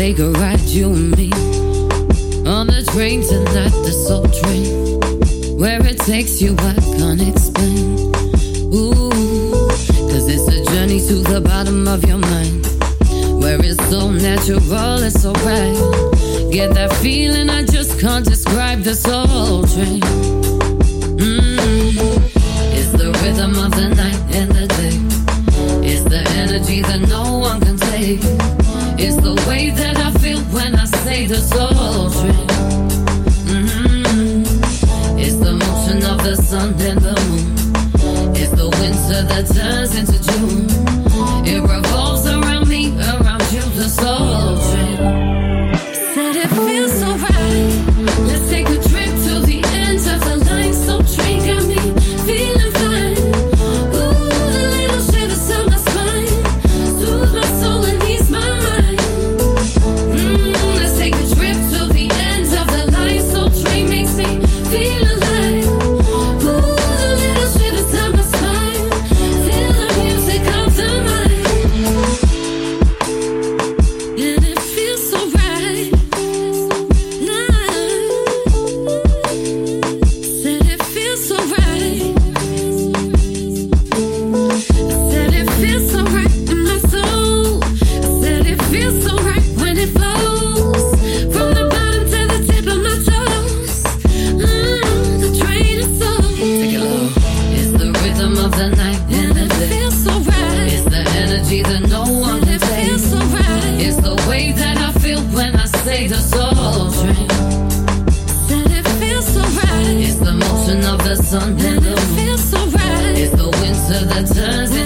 take a ride, you and me. On the train tonight, the soul train. Where it takes you, I can't explain. Ooh, cause it's a journey to the bottom of your mind. Where it's so natural, it's so right. Get that feeling I just can't describe the soul train. Mm, it's the rhythm of the night and the day. It's the energy that no one can take. It's the way that I feel when I say the soul. Mm-hmm. It's the motion of the sun and the moon. It's the winter that turns into June. It of and the. Feels so right. It's the winter that turns